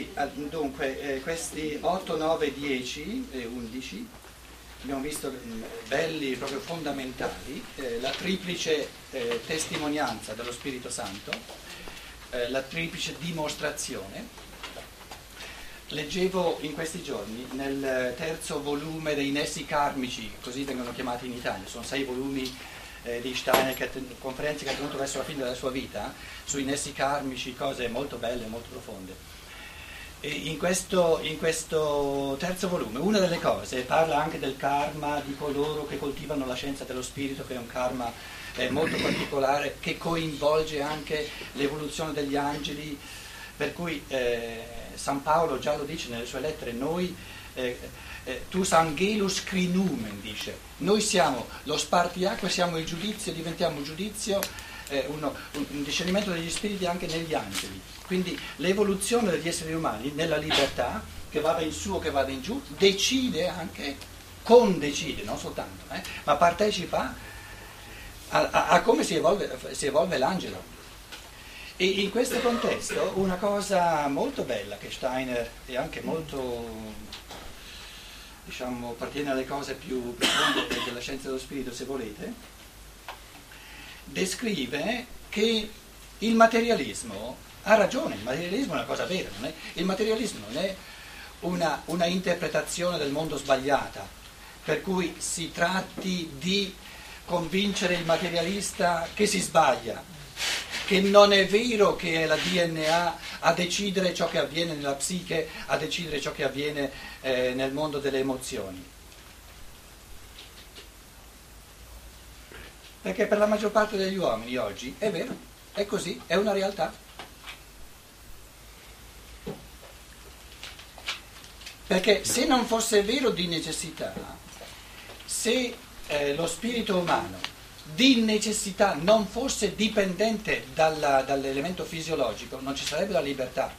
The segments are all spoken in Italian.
Sì, dunque, eh, questi 8, 9, 10 e 11 abbiamo visto eh, belli, proprio fondamentali, eh, la triplice eh, testimonianza dello Spirito Santo, eh, la triplice dimostrazione. Leggevo in questi giorni nel terzo volume dei Nessi Karmici, così vengono chiamati in Italia, sono sei volumi eh, di Steiner, che, conferenze che ha tenuto verso la fine della sua vita, sui Nessi Karmici, cose molto belle, molto profonde. In questo, in questo, terzo volume una delle cose parla anche del karma di coloro che coltivano la scienza dello spirito, che è un karma eh, molto particolare, che coinvolge anche l'evoluzione degli angeli, per cui eh, San Paolo già lo dice nelle sue lettere, noi, eh, eh tus angelus crinumen, dice, noi siamo lo spartiacque, siamo il giudizio, diventiamo giudizio, eh, uno, un discernimento degli spiriti anche negli angeli. Quindi l'evoluzione degli esseri umani nella libertà, che vada in su o che vada in giù, decide anche, condecide, non soltanto, eh, ma partecipa a, a, a come si evolve, si evolve l'angelo. E in questo contesto una cosa molto bella che Steiner è anche molto, diciamo, appartiene alle cose più profonde della scienza dello spirito, se volete, descrive che il materialismo ha ragione, il materialismo è una cosa vera, è? il materialismo non è una, una interpretazione del mondo sbagliata, per cui si tratti di convincere il materialista che si sbaglia, che non è vero che è la DNA a decidere ciò che avviene nella psiche, a decidere ciò che avviene eh, nel mondo delle emozioni. Perché per la maggior parte degli uomini oggi è vero, è così, è una realtà. Perché se non fosse vero di necessità, se eh, lo spirito umano di necessità non fosse dipendente dalla, dall'elemento fisiologico, non ci sarebbe la libertà.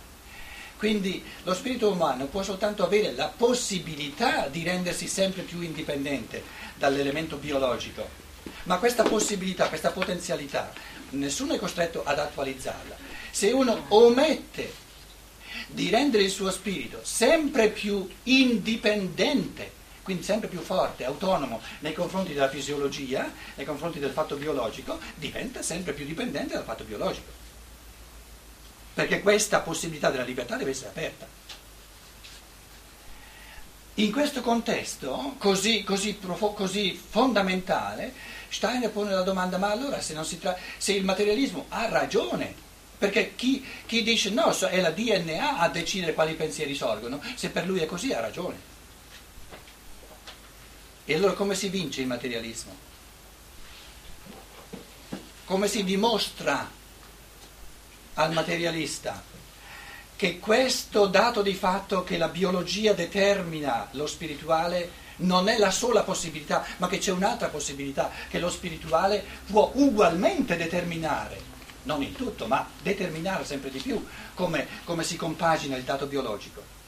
Quindi lo spirito umano può soltanto avere la possibilità di rendersi sempre più indipendente dall'elemento biologico, ma questa possibilità, questa potenzialità, nessuno è costretto ad attualizzarla. Se uno omette di rendere il suo spirito sempre più indipendente, quindi sempre più forte, autonomo nei confronti della fisiologia, nei confronti del fatto biologico, diventa sempre più dipendente dal fatto biologico. Perché questa possibilità della libertà deve essere aperta. In questo contesto così, così, così fondamentale, Steiner pone la domanda, ma allora se, tra- se il materialismo ha ragione perché chi, chi dice no, è la DNA a decidere quali pensieri sorgono, se per lui è così ha ragione. E allora come si vince il materialismo? Come si dimostra al materialista che questo dato di fatto che la biologia determina lo spirituale non è la sola possibilità, ma che c'è un'altra possibilità, che lo spirituale può ugualmente determinare non il tutto, ma determinare sempre di più come, come si compagina il dato biologico.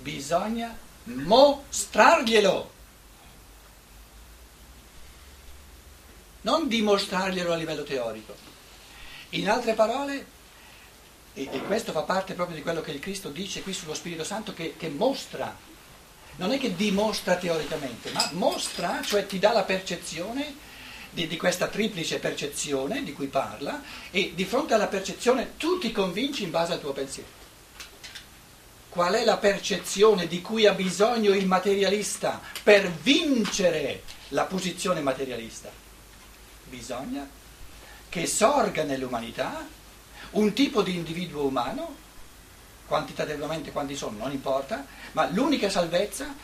Bisogna mostrarglielo, non dimostrarglielo a livello teorico. In altre parole, e, e, questo fa parte proprio di quello che il Cristo dice qui sullo Spirito Santo, che, che mostra non è che dimostra teoricamente, ma mostra, cioè ti dà la percezione di, di, questa triplice percezione di cui parla e di fronte alla percezione tu ti convinci in base al tuo pensiero. Qual è la percezione di cui ha bisogno il materialista per vincere la posizione materialista? Bisogna che sorga nell'umanità un tipo di individuo umano quantitativamente quanti sono, non importa, ma l'unica salvezza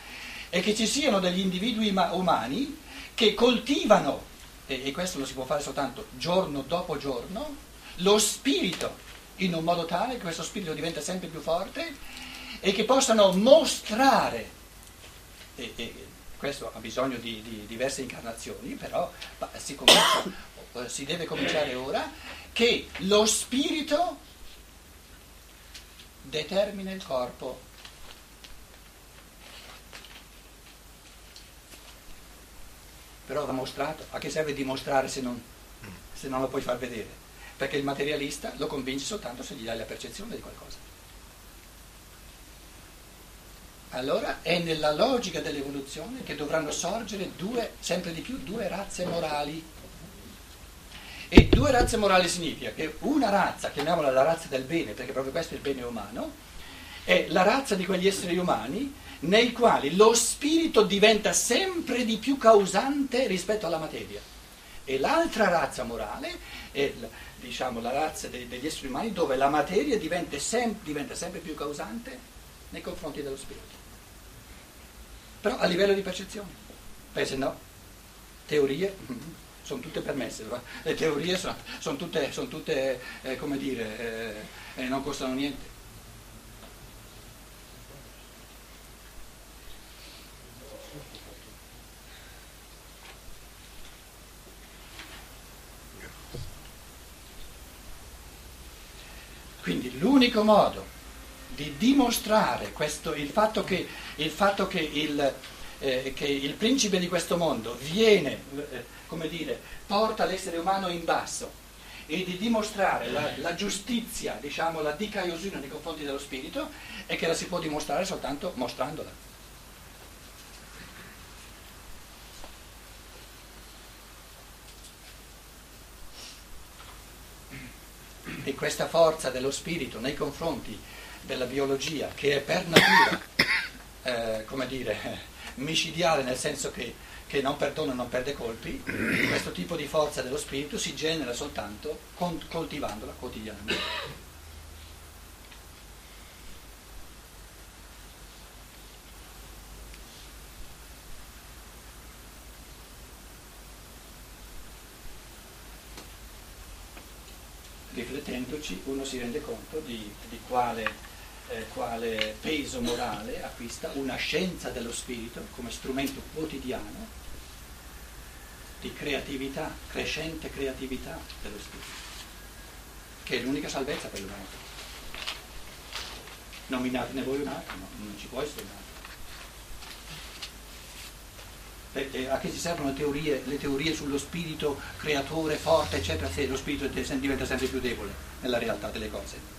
è che ci siano degli individui umani che coltivano, e questo lo si può fare soltanto giorno dopo giorno, lo spirito in un modo tale che questo spirito diventa sempre più forte e che possano mostrare, e, e questo ha bisogno di, di, diverse incarnazioni, però si, comincia, si deve cominciare ora, che lo spirito determina il corpo. Però va mostrato, a che serve dimostrare se non, se non lo puoi far vedere? perché il materialista lo convinci soltanto se gli dai la percezione di qualcosa. Allora è nella logica dell'evoluzione che dovranno sorgere due, sempre di più due razze morali. E due razze morali significa che una razza, chiamiamola la razza del bene, perché proprio questo è il bene umano, è la razza di quegli esseri umani nei quali lo spirito diventa sempre di più causante rispetto alla materia. E l'altra razza morale è diciamo, la razza degli esseri umani dove la materia diventa, sem- diventa sempre più causante nei confronti dello spirito. Però a livello di percezione, perché se no, teorie sono tutte permesse, le teorie sono, sono tutte, sono tutte eh, come dire, eh, eh, non costano niente. Quindi l'unico modo di dimostrare questo, il fatto che, il, fatto che, il, eh, che il, principe di questo mondo viene, eh, come dire, porta l'essere umano in basso e di dimostrare la, la giustizia, diciamo, la dicaiosina nei confronti dello spirito, è che la si può dimostrare soltanto mostrandola. e questa forza dello spirito nei confronti della biologia, che è per natura, eh, come dire, micidiale nel senso che, che non perdona, non perde colpi, questo tipo di forza dello spirito si genera soltanto coltivandola quotidianamente. riflettendoci uno si rende conto di, di quale, eh, quale peso morale acquista una scienza dello spirito come strumento quotidiano di creatività, crescente creatività dello spirito, che è l'unica salvezza per l'umanità. Nominatene voi un altro, no, non ci può essere un altro. Eh, a che ci servono le teorie, le teorie, sullo spirito creatore forte, eccetera, se lo spirito diventa sempre più debole nella realtà delle cose.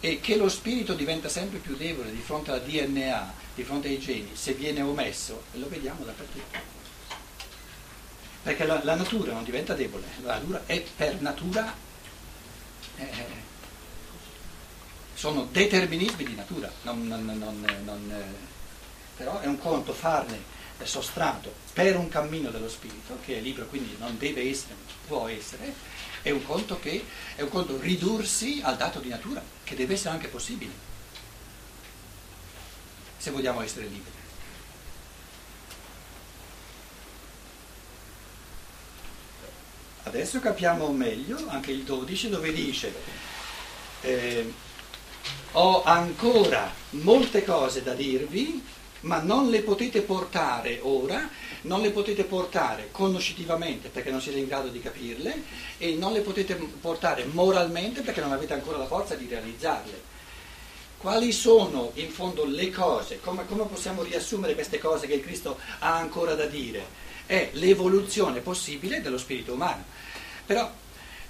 E che lo spirito diventa sempre più debole di fronte al DNA, di fronte ai geni, se viene omesso, lo vediamo dappertutto. Perché la, la natura non diventa debole, la natura è per natura eh, sono determinismi di natura, non, non, non, eh, però è un conto farne sostrato per un cammino dello spirito, che è libero, quindi non deve essere, può essere, è un conto che è un conto ridursi al dato di natura, che deve essere anche possibile, se vogliamo essere liberi. Adesso capiamo meglio anche il 12 dove dice eh, ho ancora molte cose da dirvi, ma non le potete portare ora, non le potete portare conoscitivamente perché non siete in grado di capirle e non le potete portare moralmente perché non avete ancora la forza di realizzarle. Quali sono in fondo le cose? Come, come possiamo riassumere queste cose che Cristo ha ancora da dire? È l'evoluzione possibile dello spirito umano. Però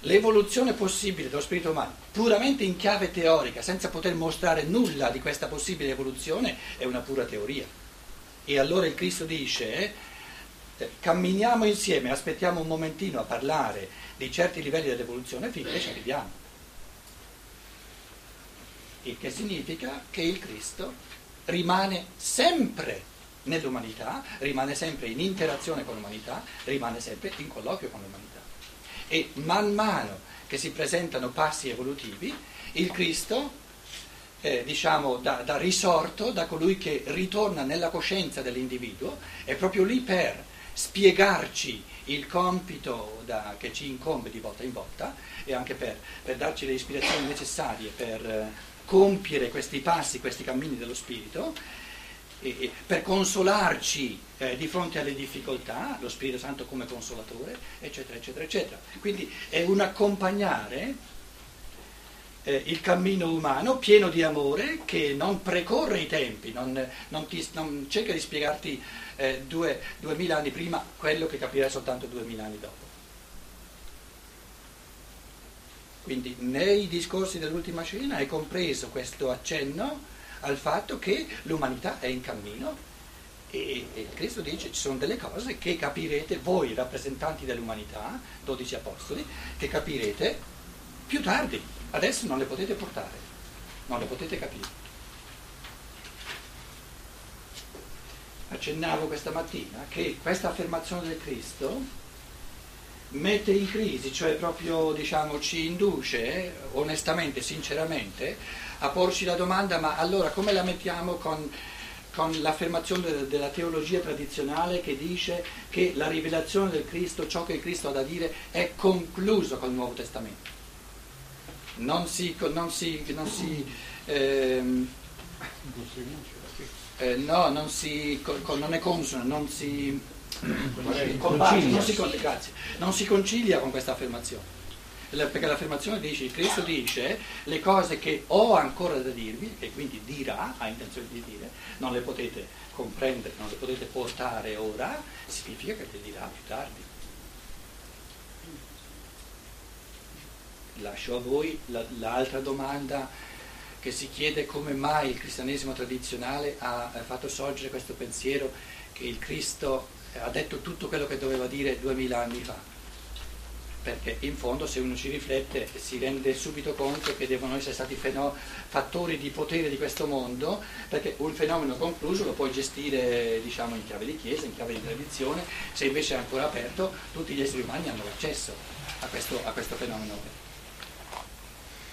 l'evoluzione possibile dello spirito umano, puramente in chiave teorica, senza poter mostrare nulla di questa possibile evoluzione, è una pura teoria. E allora il Cristo dice, eh, camminiamo insieme, aspettiamo un momentino a parlare di certi livelli dell'evoluzione finché ci arriviamo. Il che significa che il Cristo rimane sempre nell'umanità, rimane sempre in interazione con l'umanità, rimane sempre in colloquio con l'umanità e man mano che si presentano passi evolutivi, il Cristo, eh, diciamo, da, da, risorto, da colui che ritorna nella coscienza dell'individuo, è proprio lì per spiegarci il compito da, che ci incombe di volta in volta e anche per, per darci le ispirazioni necessarie per eh, compiere questi passi, questi cammini dello Spirito per consolarci eh, di fronte alle difficoltà, lo Spirito Santo come consolatore, eccetera, eccetera, eccetera. Quindi è un accompagnare eh, il cammino umano pieno di amore che non precorre i tempi, non, non, ti, non cerca di spiegarti eh, due, duemila anni prima quello che capirai soltanto duemila anni dopo. Quindi nei discorsi dell'ultima cena è compreso questo accenno al fatto che l'umanità è in cammino e, e Cristo dice ci sono delle cose che capirete voi rappresentanti dell'umanità, 12 apostoli, che capirete più tardi, adesso non le potete portare, non le potete capire. Accennavo questa mattina che questa affermazione del Cristo mette in crisi, cioè proprio diciamo, ci induce onestamente, sinceramente, a porci la domanda ma allora come la mettiamo con, con l'affermazione della teologia tradizionale che dice che la rivelazione del Cristo, ciò che il Cristo ha da dire, è concluso col Nuovo Testamento. Non si, non si, non si ehm, eh, no, non, si, non è consono, non si, compagno, non, si, non si concilia con questa affermazione perché l'affermazione dice, Cristo dice le cose che ho ancora da dirvi, e quindi dirà, ha intenzione di dire, non le potete comprendere, non le potete portare ora, significa che le dirà più tardi. Lascio a voi l'altra domanda che si chiede come mai il cristianesimo tradizionale ha fatto sorgere questo pensiero che il Cristo ha detto tutto quello che doveva dire duemila anni fa perché in fondo se uno ci riflette si rende subito conto che devono essere stati fattori di potere di questo mondo, perché un fenomeno concluso lo puoi gestire diciamo, in chiave di chiesa, in chiave di tradizione, se invece è ancora aperto tutti gli esseri umani hanno accesso a questo, a questo fenomeno.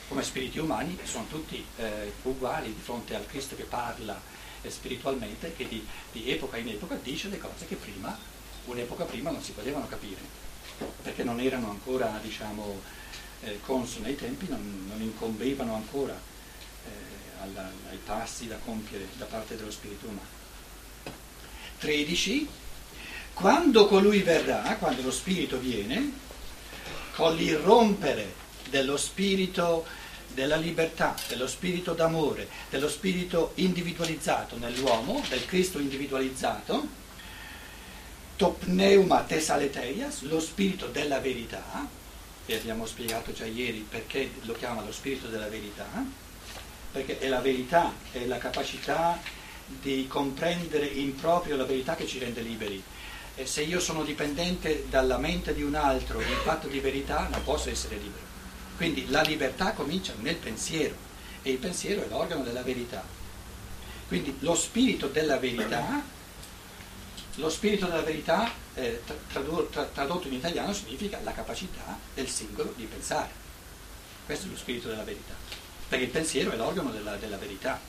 Come spiriti umani sono tutti eh, uguali di fronte al Cristo che parla eh, spiritualmente, che di, di epoca in epoca dice le cose che prima, un'epoca prima non si potevano capire perché non erano ancora diciamo, eh, consone ai tempi, non, non incombevano ancora eh, alla, ai passi da compiere da parte dello Spirito umano. 13. Quando colui verrà, quando lo Spirito viene, con l'irrompere dello Spirito della libertà, dello spirito d'amore, dello spirito individualizzato nell'uomo, del Cristo individualizzato, top pneuma tesaleteias, lo spirito della verità, e abbiamo spiegato già ieri perché lo chiama lo spirito della verità, perché è la verità, è la capacità di comprendere in proprio la verità che ci rende liberi. E se io sono dipendente dalla mente di un altro in fatto di verità non posso essere libero. Quindi la libertà comincia nel pensiero e il pensiero è l'organo della verità. Quindi lo spirito della verità lo spirito della verità, eh, tradotto in italiano, significa la capacità del singolo di pensare. Questo è lo spirito della verità, perché il pensiero è l'organo della, della verità.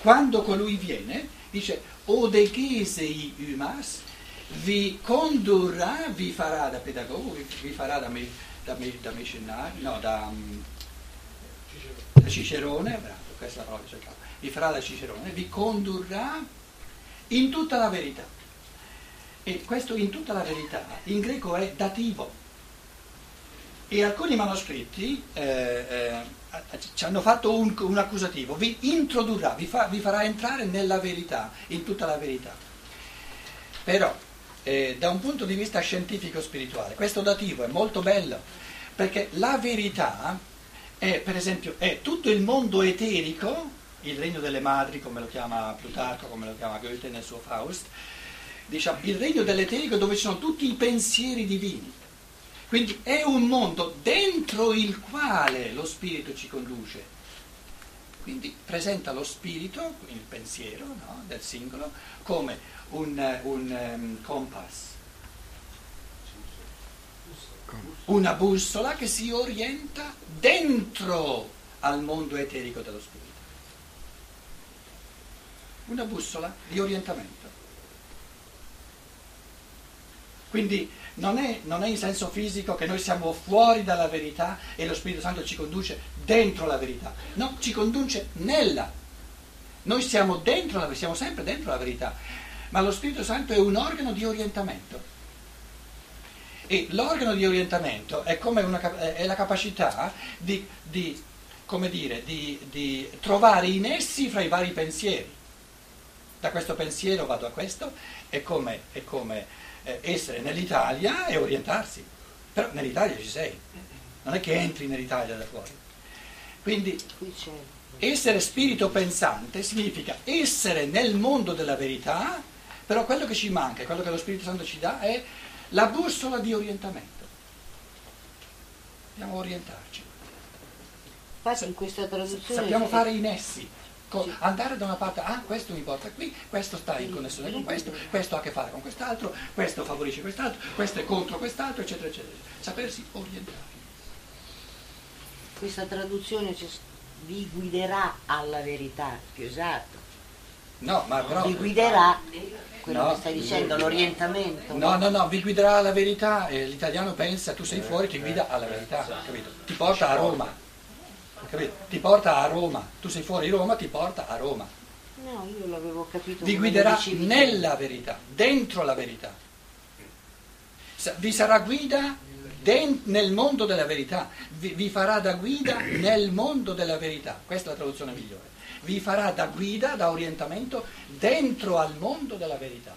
Quando colui viene, dice, o de gesei umas, vi condurrà, vi farà da pedagogo, vi, vi farà da, me, da, me, da missionario, no, da, um, da Cicerone, bravo, questa è la parola che cercavo, vi farà da Cicerone, vi condurrà in tutta la verità. E questo in tutta la verità in greco è dativo. E alcuni manoscritti eh, eh, ci hanno fatto un, un, accusativo, vi introdurrà, vi, fa, vi, farà entrare nella verità, in tutta la verità. Però, eh, da un punto di vista scientifico-spirituale, questo dativo è molto bello, perché la verità è, per esempio, è tutto il mondo eterico il regno delle madri, come lo chiama Plutarco, come lo chiama Goethe nel suo Faust, diciamo, il regno dell'eterico dove ci sono tutti i pensieri divini. Quindi è un mondo dentro il quale lo spirito ci conduce. Quindi presenta lo spirito, il pensiero no, del singolo, come un, un um, compass, una bussola che si orienta dentro al mondo eterico dello spirito una bussola di orientamento. Quindi non è, non è, in senso fisico che noi siamo fuori dalla verità e lo Spirito Santo ci conduce dentro la verità, no, ci conduce nella. Noi siamo dentro la, siamo sempre dentro la verità, ma lo Spirito Santo è un organo di orientamento. E l'organo di orientamento è, una, è la capacità di, di dire, di, di trovare i nessi fra i vari pensieri. Da questo pensiero vado a questo, è come, è come eh, essere nell'Italia e orientarsi. Però nell'Italia ci sei, non è che entri nell'Italia da fuori. Quindi essere spirito pensante significa essere nel mondo della verità, però quello che ci manca, quello che lo Spirito Santo ci dà è la bussola di orientamento. Dobbiamo orientarci. Infatti in questa traduzione... Sappiamo fare i nessi. Sì. Andare da una parte, ah questo mi porta qui, questo sta in connessione con questo, questo ha a che fare con quest'altro, questo favorisce quest'altro, questo è contro quest'altro, eccetera, eccetera. Sapersi orientare. Questa traduzione vi guiderà alla verità, più esatto. No, ma però... Vi guiderà quello no, che stai dicendo, l'orientamento. No, no, no, vi guiderà alla verità. L'italiano pensa, tu sei fuori, ti guida alla verità, capito? Ti porta a Roma, capito? Ti porta a Roma. Tu sei fuori Roma, ti porta a Roma. No, io l'avevo capito. Vi guiderà nella verità, dentro la verità. Vi sarà guida nel mondo della verità, vi, vi farà da guida nel mondo della verità. Questa è la traduzione migliore vi farà da guida, da orientamento dentro al mondo della verità.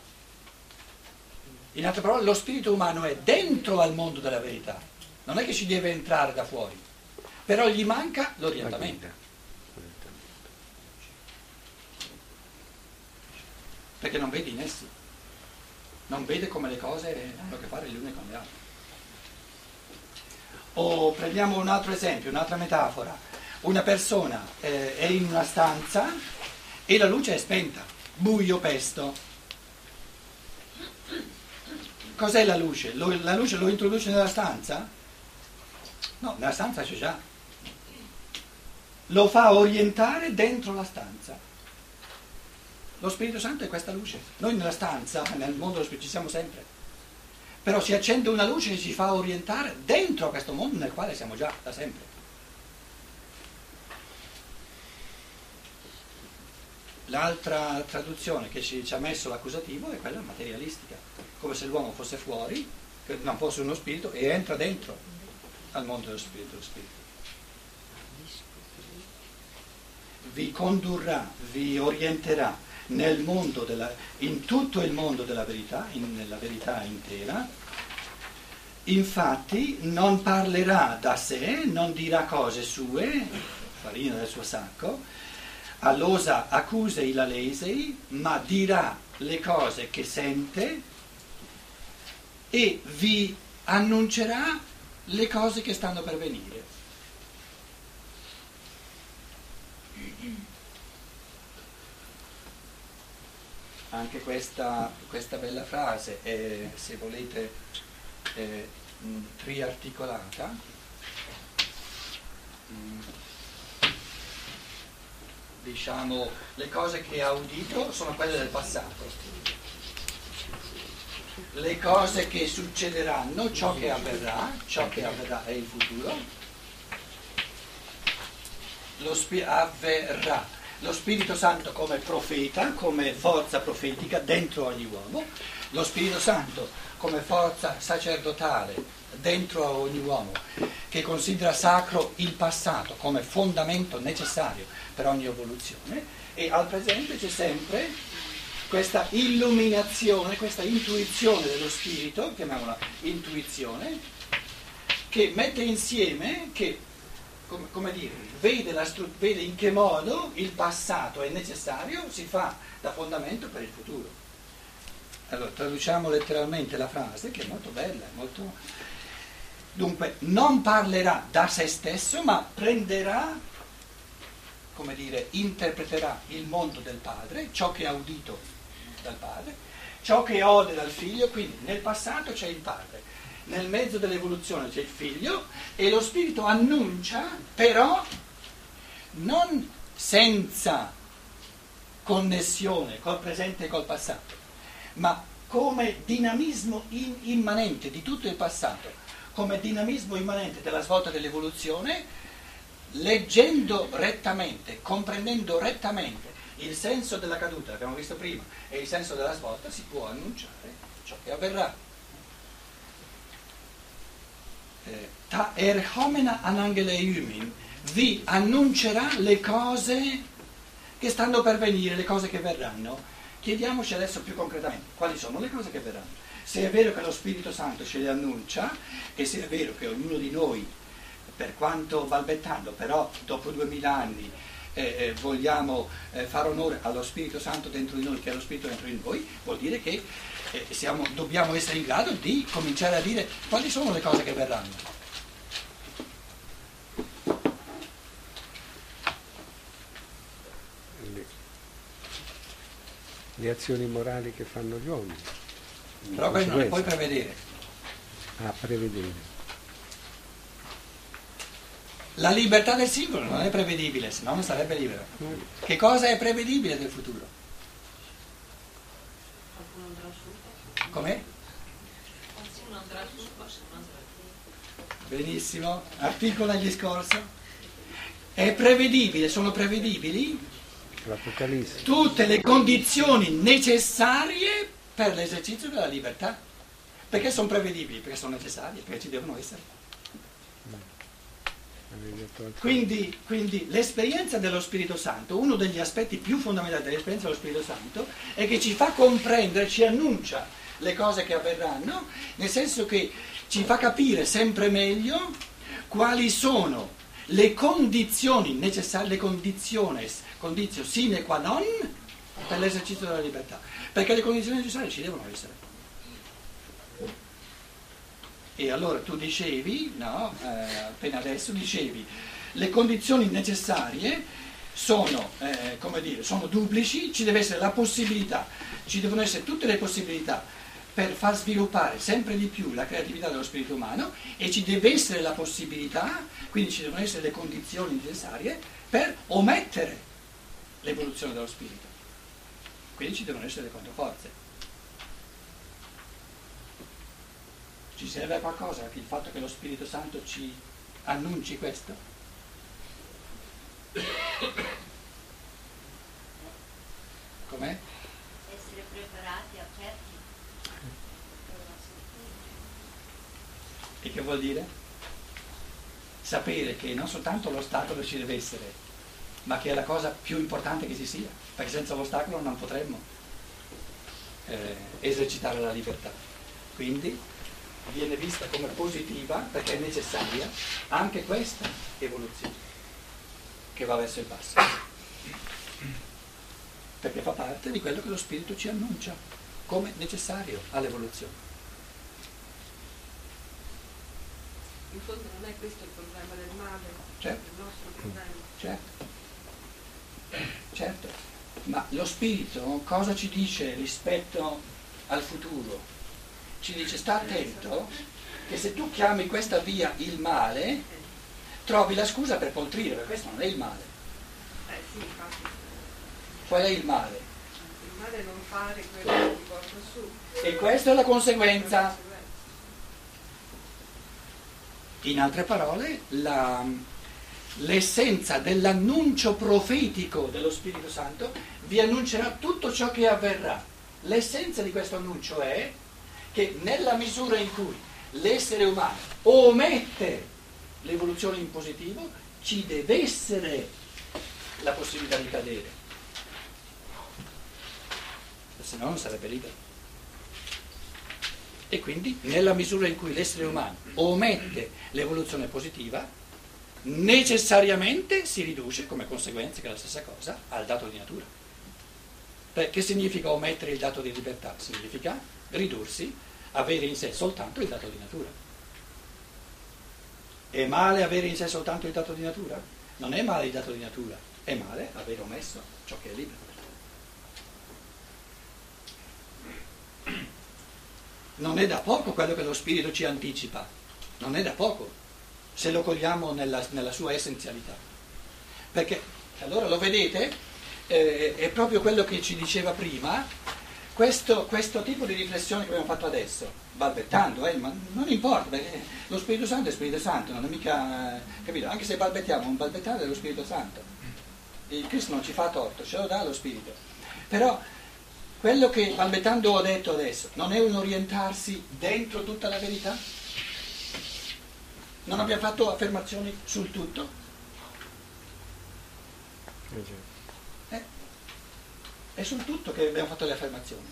In altre parole, lo spirito umano è dentro al mondo della verità, non è che ci deve entrare da fuori, però gli manca l'orientamento. Perché non vede in essi, non vede come le cose hanno a che fare le une con le altre. O prendiamo un altro esempio, un'altra metafora una persona eh, è in una stanza e la luce è spenta, buio pesto. Cos'è la luce? Lo, la luce lo introduce nella stanza? No, nella stanza c'è già. Lo fa orientare dentro la stanza. Lo Spirito Santo è questa luce. Noi nella stanza, nel mondo dello Spirito, ci siamo sempre. Però si accende una luce che ci fa orientare dentro questo mondo nel quale siamo già da sempre. L'altra traduzione che ci, ci ha messo l'accusativo è quella materialistica, come se l'uomo fosse fuori, non fosse uno spirito, e entra dentro al mondo dello spirito. Dello spirito. Vi condurrà, vi orienterà nel mondo della, in tutto il mondo della verità, in, nella verità intera. Infatti non parlerà da sé, non dirà cose sue, farina del suo sacco, all'osa accusei la lesei, ma dirà le cose che sente e vi annuncerà le cose che stanno per venire. Anche questa, questa bella frase è, se volete, è, mh, triarticolata. Mm diciamo, le cose che ha udito sono quelle del passato. Le cose che succederanno, ciò che avverrà, ciò che avverrà è il futuro. Lo spi- avverrà. Lo Spirito Santo come profeta, come forza profetica dentro ogni uomo, lo Spirito Santo come forza sacerdotale dentro a ogni uomo, che considera sacro il passato come fondamento necessario per ogni evoluzione. E al presente c'è sempre questa illuminazione, questa intuizione dello spirito, chiamiamola intuizione, che mette insieme, che come, come dire, vede, stru- vede in che modo il passato è necessario, si fa da fondamento per il futuro. Allora, traduciamo letteralmente la frase, che è molto bella, molto... Dunque, non parlerà da se stesso, ma prenderà, come dire, interpreterà il mondo del padre, ciò che ha udito dal padre, ciò che ode dal figlio, quindi nel passato c'è il padre, nel mezzo dell'evoluzione c'è il figlio e lo spirito annuncia, però non senza connessione col presente e col passato, ma come dinamismo in, immanente di tutto il passato, come dinamismo immanente della svolta dell'evoluzione, leggendo rettamente, comprendendo rettamente il senso della caduta, l'abbiamo visto prima, e il senso della svolta, si può annunciare ciò che avverrà. Ta erhomena anangeleiumin vi annuncerà le cose che stanno per venire, le cose che verranno. Chiediamoci adesso più concretamente quali sono le cose che verranno. Se è vero che lo Spirito Santo ce le annuncia e se è vero che ognuno di noi, per quanto balbettando, però dopo duemila anni eh, eh, vogliamo eh, fare onore allo Spirito Santo dentro di noi, che è lo Spirito dentro di noi, vuol dire che eh, siamo, dobbiamo essere in grado di cominciare a dire quali sono le cose che verranno. le azioni morali che fanno gli uomini. Però quello non le puoi prevedere. Ah, prevedere. La libertà del singolo non è prevedibile, se no non sarebbe libero. Mm. Che cosa è prevedibile del futuro? Com'è? Benissimo, articola il discorso. È prevedibile, sono prevedibili tutte le condizioni necessarie per l'esercizio della libertà. Perché sono prevedibili? Perché sono necessarie, perché ci devono essere. Quindi, quindi l'esperienza dello Spirito Santo, uno degli aspetti più fondamentali dell'esperienza dello Spirito Santo, è che ci fa comprendere, ci annuncia le cose che avverranno, nel senso che ci fa capire sempre meglio quali sono le condizioni necessarie, le condiciones, condizio sine qua non per l'esercizio della libertà. Perché le condizioni necessarie ci devono essere. E allora tu dicevi, no, eh, appena adesso dicevi, le condizioni necessarie sono, eh, come dire, sono duplici, ci deve essere la possibilità, ci devono essere tutte le possibilità per far sviluppare sempre di più la creatività dello spirito umano e ci deve essere la possibilità, quindi ci devono essere le condizioni necessarie per omettere l'evoluzione dello spirito. Quindi ci devono essere le controforze. Ci serve a qualcosa il fatto che lo Spirito Santo ci annunci questo? Com'è? E che vuol dire? Sapere che non soltanto l'ostacolo ci deve essere, ma che è la cosa più importante che ci sia, perché senza l'ostacolo non potremmo eh, esercitare la libertà. Quindi viene vista come positiva perché è necessaria anche questa evoluzione che va verso il basso, perché fa parte di quello che lo spirito ci annuncia come necessario all'evoluzione. In fondo non è questo il problema del male, Certo. il nostro problema. Certo, certo, ma lo spirito cosa ci dice rispetto al futuro? Ci dice sta attento che se tu chiami questa via il male, trovi la scusa per poltrire, perché questo non è il male. Eh sì, infatti, Qual è il male? il male è non fare quello che ti porta su. E questa è la conseguenza. In altre parole, la- l'essenza dell'annuncio profetico dello Spirito Santo vi annuncerà tutto ciò che avverrà. L'essenza di questo annuncio è che nella misura in cui l'essere umano omette l'evoluzione in positivo, ci deve essere la possibilità di cadere. Se no non sarebbe libero. E quindi nella misura in cui l'essere umano omette l'evoluzione positiva, necessariamente si riduce come conseguenza, che è la stessa cosa, al dato di natura. Che significa omettere il dato di libertà? Significa ridursi, avere in sé soltanto il dato di natura. È male avere in sé soltanto il dato di natura? Non è male il dato di natura, è male aver omesso ciò che è libero. Non è da poco quello che lo spirito ci anticipa, non è da poco, se lo cogliamo nella, nella sua essenzialità. Perché, allora lo vedete, eh, è proprio quello che ci diceva prima, questo, questo tipo di riflessione che abbiamo fatto adesso, balbettando, eh, ma non importa, perché lo Spirito Santo è Spirito Santo, non è mica, eh, capito? Anche se balbettiamo, un balbettare dello Spirito Santo. Il Cristo non ci fa torto, ce lo dà lo Spirito. Però quello che balbettando ho detto adesso non è un orientarsi dentro tutta la verità? Non abbiamo fatto affermazioni sul tutto? Eh. Eh, È sul tutto che abbiamo fatto le affermazioni.